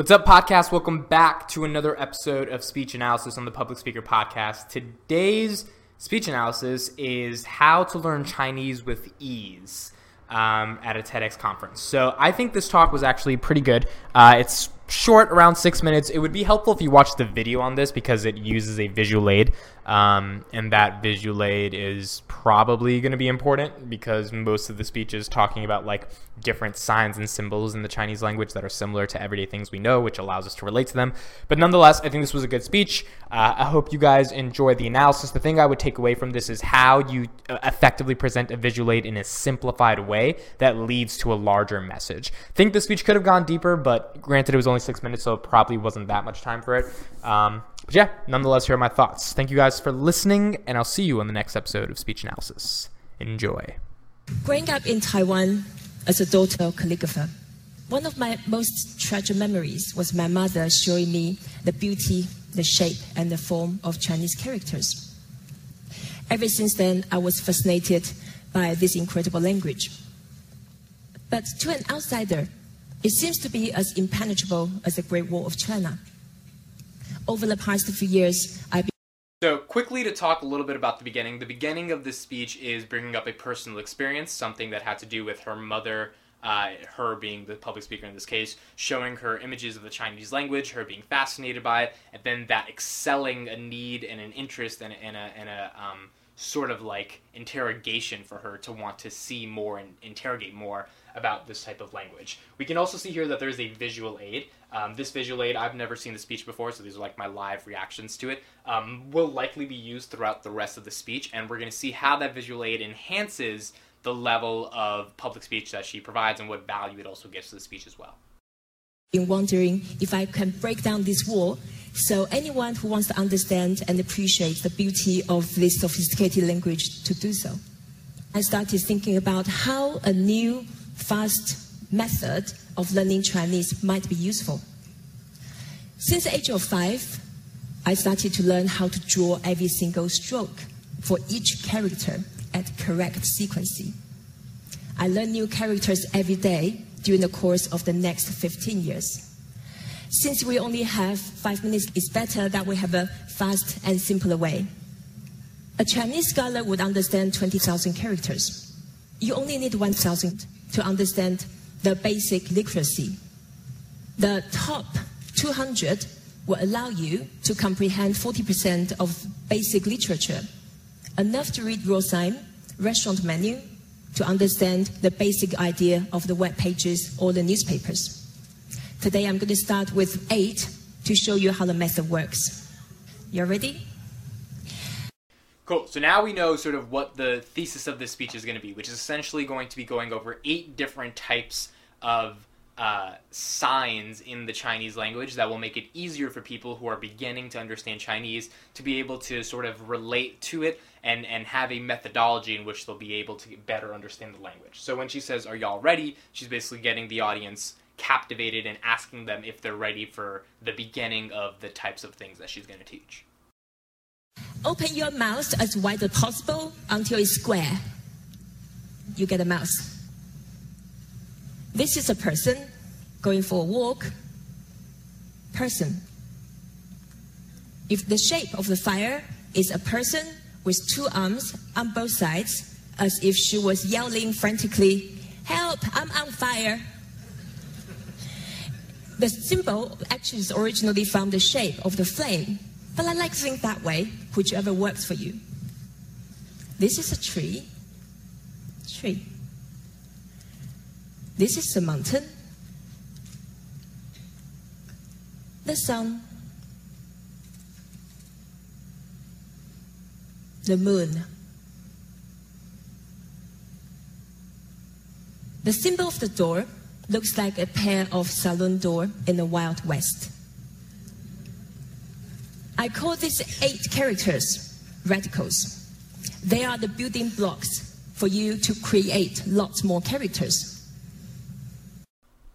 What's up, podcast? Welcome back to another episode of Speech Analysis on the Public Speaker Podcast. Today's speech analysis is how to learn Chinese with ease um, at a TEDx conference. So I think this talk was actually pretty good. Uh, it's short, around six minutes. It would be helpful if you watched the video on this because it uses a visual aid. Um, and that visual aid is probably going to be important because most of the speech is talking about like different signs and symbols in the Chinese language that are similar to everyday things we know, which allows us to relate to them. But nonetheless, I think this was a good speech. Uh, I hope you guys enjoyed the analysis. The thing I would take away from this is how you uh, effectively present a visual aid in a simplified way that leads to a larger message. I think the speech could have gone deeper, but granted, it was only six minutes, so probably wasn't that much time for it. Um, but yeah, nonetheless, here are my thoughts. Thank you guys for listening, and I'll see you on the next episode of Speech Analysis. Enjoy. Growing up in Taiwan as a daughter of calligrapher, one of my most treasured memories was my mother showing me the beauty, the shape, and the form of Chinese characters. Ever since then, I was fascinated by this incredible language. But to an outsider, it seems to be as impenetrable as the Great Wall of China over the past few years, I've so, quickly to talk a little bit about the beginning. The beginning of this speech is bringing up a personal experience, something that had to do with her mother, uh, her being the public speaker in this case, showing her images of the Chinese language, her being fascinated by it, and then that excelling a need and an interest and, and a, and a um, sort of like interrogation for her to want to see more and interrogate more about this type of language. We can also see here that there's a visual aid. Um, this visual aid, I've never seen the speech before, so these are like my live reactions to it, um, will likely be used throughout the rest of the speech, and we're going to see how that visual aid enhances the level of public speech that she provides and what value it also gives to the speech as well. Been wondering if I can break down this wall so anyone who wants to understand and appreciate the beauty of this sophisticated language to do so. I started thinking about how a new fast method of learning Chinese might be useful. Since the age of five, I started to learn how to draw every single stroke for each character at correct sequence. I learn new characters every day during the course of the next 15 years. Since we only have five minutes, it's better that we have a fast and simpler way. A Chinese scholar would understand 20,000 characters. You only need 1,000 to understand the basic literacy. The top 200 will allow you to comprehend 40% of basic literature, enough to read road sign, restaurant menu, to understand the basic idea of the web pages or the newspapers. Today I'm going to start with eight to show you how the method works. You ready? Cool. So now we know sort of what the thesis of this speech is going to be, which is essentially going to be going over eight different types of uh, signs in the Chinese language that will make it easier for people who are beginning to understand Chinese to be able to sort of relate to it and, and have a methodology in which they'll be able to better understand the language. So when she says, Are y'all ready? she's basically getting the audience captivated and asking them if they're ready for the beginning of the types of things that she's going to teach. Open your mouth as wide as possible until it's square. You get a mouse. This is a person going for a walk. Person. If the shape of the fire is a person with two arms on both sides, as if she was yelling frantically, Help, I'm on fire. The symbol actually is originally from the shape of the flame but I like to think that way, whichever works for you. This is a tree. Tree. This is a mountain. The sun. The moon. The symbol of the door looks like a pair of saloon door in the Wild West. I call these eight characters radicals. They are the building blocks for you to create lots more characters.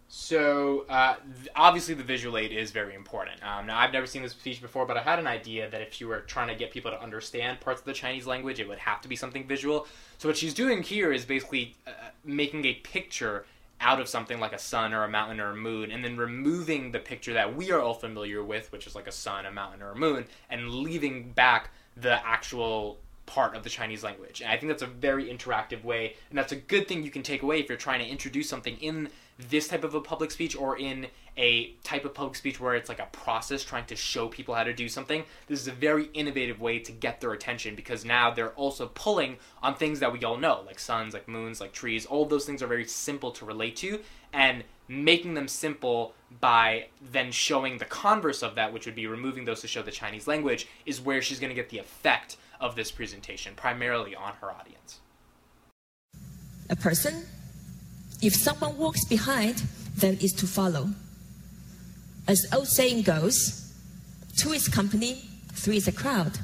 So uh, obviously the visual aid is very important. Um, now I've never seen this speech before, but I had an idea that if you were trying to get people to understand parts of the Chinese language, it would have to be something visual. So what she's doing here is basically uh, making a picture out of something like a sun or a mountain or a moon and then removing the picture that we are all familiar with, which is like a sun, a mountain, or a moon, and leaving back the actual part of the Chinese language. And I think that's a very interactive way, and that's a good thing you can take away if you're trying to introduce something in this type of a public speech or in a type of public speech where it's like a process trying to show people how to do something. This is a very innovative way to get their attention because now they're also pulling on things that we all know, like suns, like moons, like trees. All those things are very simple to relate to, and making them simple by then showing the converse of that, which would be removing those to show the Chinese language, is where she's going to get the effect of this presentation, primarily on her audience. A person, if someone walks behind, then is to follow. As old saying goes, two is company, three is a crowd.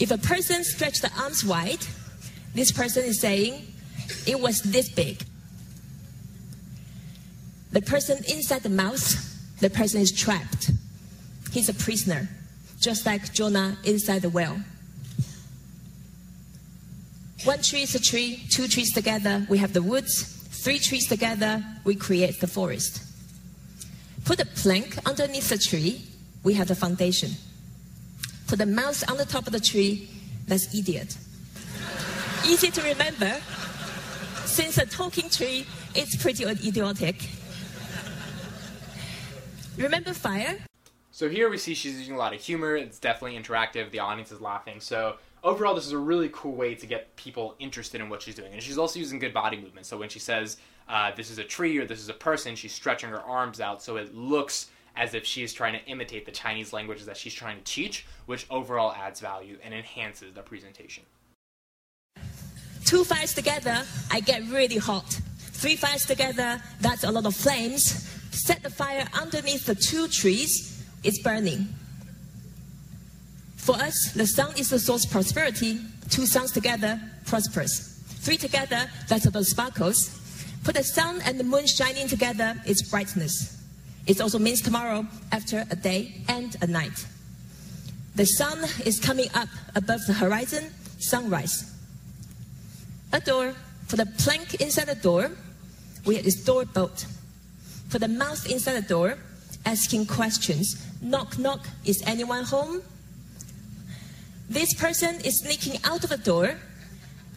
If a person stretches the arms wide, this person is saying, it was this big. The person inside the mouth, the person is trapped. He's a prisoner just like Jonah inside the well. One tree is a tree, two trees together, we have the woods. Three trees together, we create the forest. Put a plank underneath the tree, we have the foundation. Put a mouse on the top of the tree, that's idiot. Easy to remember. Since a talking tree, it's pretty idiotic. Remember fire? So here we see she's using a lot of humor. It's definitely interactive. The audience is laughing. So overall, this is a really cool way to get people interested in what she's doing. And she's also using good body movement. So when she says uh, this is a tree or this is a person, she's stretching her arms out so it looks as if she is trying to imitate the Chinese languages that she's trying to teach, which overall adds value and enhances the presentation. Two fires together, I get really hot. Three fires together, that's a lot of flames. Set the fire underneath the two trees is burning. For us, the sun is the source of prosperity. Two suns together, prosperous. Three together, that's about sparkles. Put the sun and the moon shining together, it's brightness. It also means tomorrow after a day and a night. The sun is coming up above the horizon, sunrise. A door. For the plank inside the door, we have this door bolt. For the mouth inside the door, asking questions. Knock, knock, is anyone home? This person is sneaking out of the door,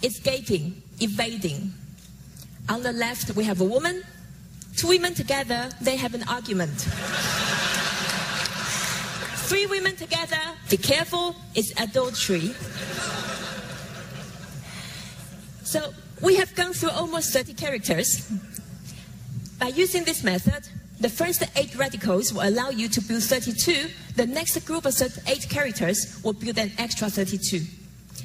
escaping, evading. On the left, we have a woman. Two women together, they have an argument. Three women together, be careful, it's adultery. So we have gone through almost 30 characters. By using this method, the first eight radicals will allow you to build 32. The next group of eight characters will build an extra 32.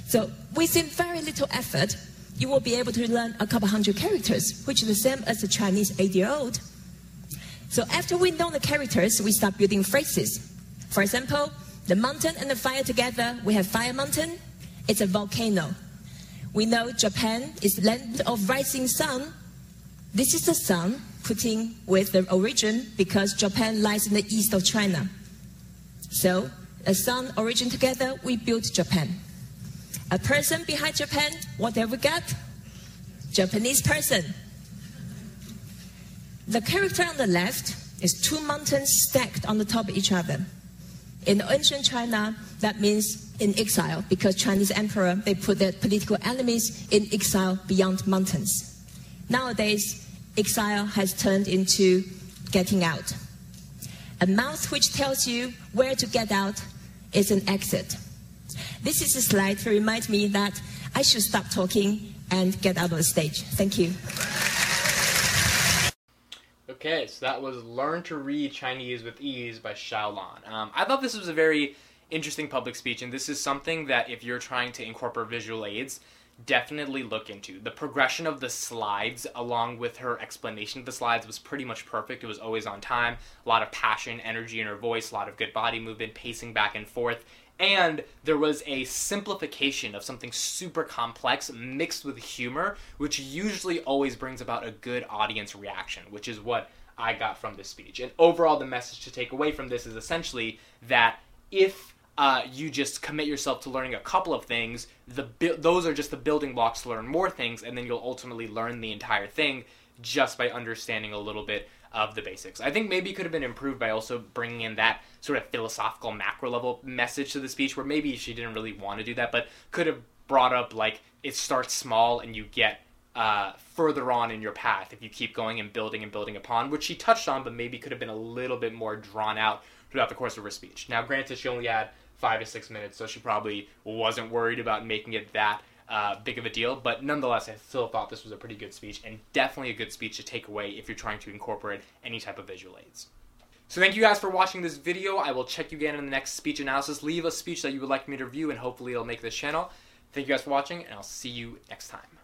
So within very little effort, you will be able to learn a couple hundred characters, which is the same as a Chinese eight-year-old. So after we know the characters, we start building phrases. For example, the mountain and the fire together, we have fire mountain. It's a volcano. We know Japan is land of rising sun. This is the sun with the origin because Japan lies in the east of China. So, a sun origin together, we built Japan. A person behind Japan, what have we got? Japanese person. The character on the left is two mountains stacked on the top of each other. In ancient China, that means in exile because Chinese emperor they put their political enemies in exile beyond mountains. Nowadays, exile has turned into getting out. A mouth which tells you where to get out is an exit. This is a slide to remind me that I should stop talking and get out of the stage. Thank you. Okay, so that was Learn to Read Chinese with Ease by ShaoLan. Um, I thought this was a very interesting public speech, and this is something that if you're trying to incorporate visual aids, definitely look into. The progression of the slides, along with her explanation of the slides, was pretty much perfect. It was always on time, a lot of passion, energy in her voice, a lot of good body movement, pacing back and forth. And there was a simplification of something super complex mixed with humor, which usually always brings about a good audience reaction, which is what I got from this speech. And overall, the message to take away from this is essentially that if uh, you just commit yourself to learning a couple of things. The those are just the building blocks to learn more things, and then you'll ultimately learn the entire thing just by understanding a little bit of the basics. I think maybe could have been improved by also bringing in that sort of philosophical macro level message to the speech, where maybe she didn't really want to do that, but could have brought up like it starts small and you get uh, further on in your path if you keep going and building and building upon, which she touched on, but maybe could have been a little bit more drawn out throughout the course of her speech. Now, granted, she only had five to six minutes, so she probably wasn't worried about making it that uh, big of a deal, but nonetheless, I still thought this was a pretty good speech and definitely a good speech to take away if you're trying to incorporate any type of visual aids. So thank you guys for watching this video. I will check you again in the next speech analysis. Leave a speech that you would like me to review and hopefully it'll make this channel. Thank you guys for watching and I'll see you next time.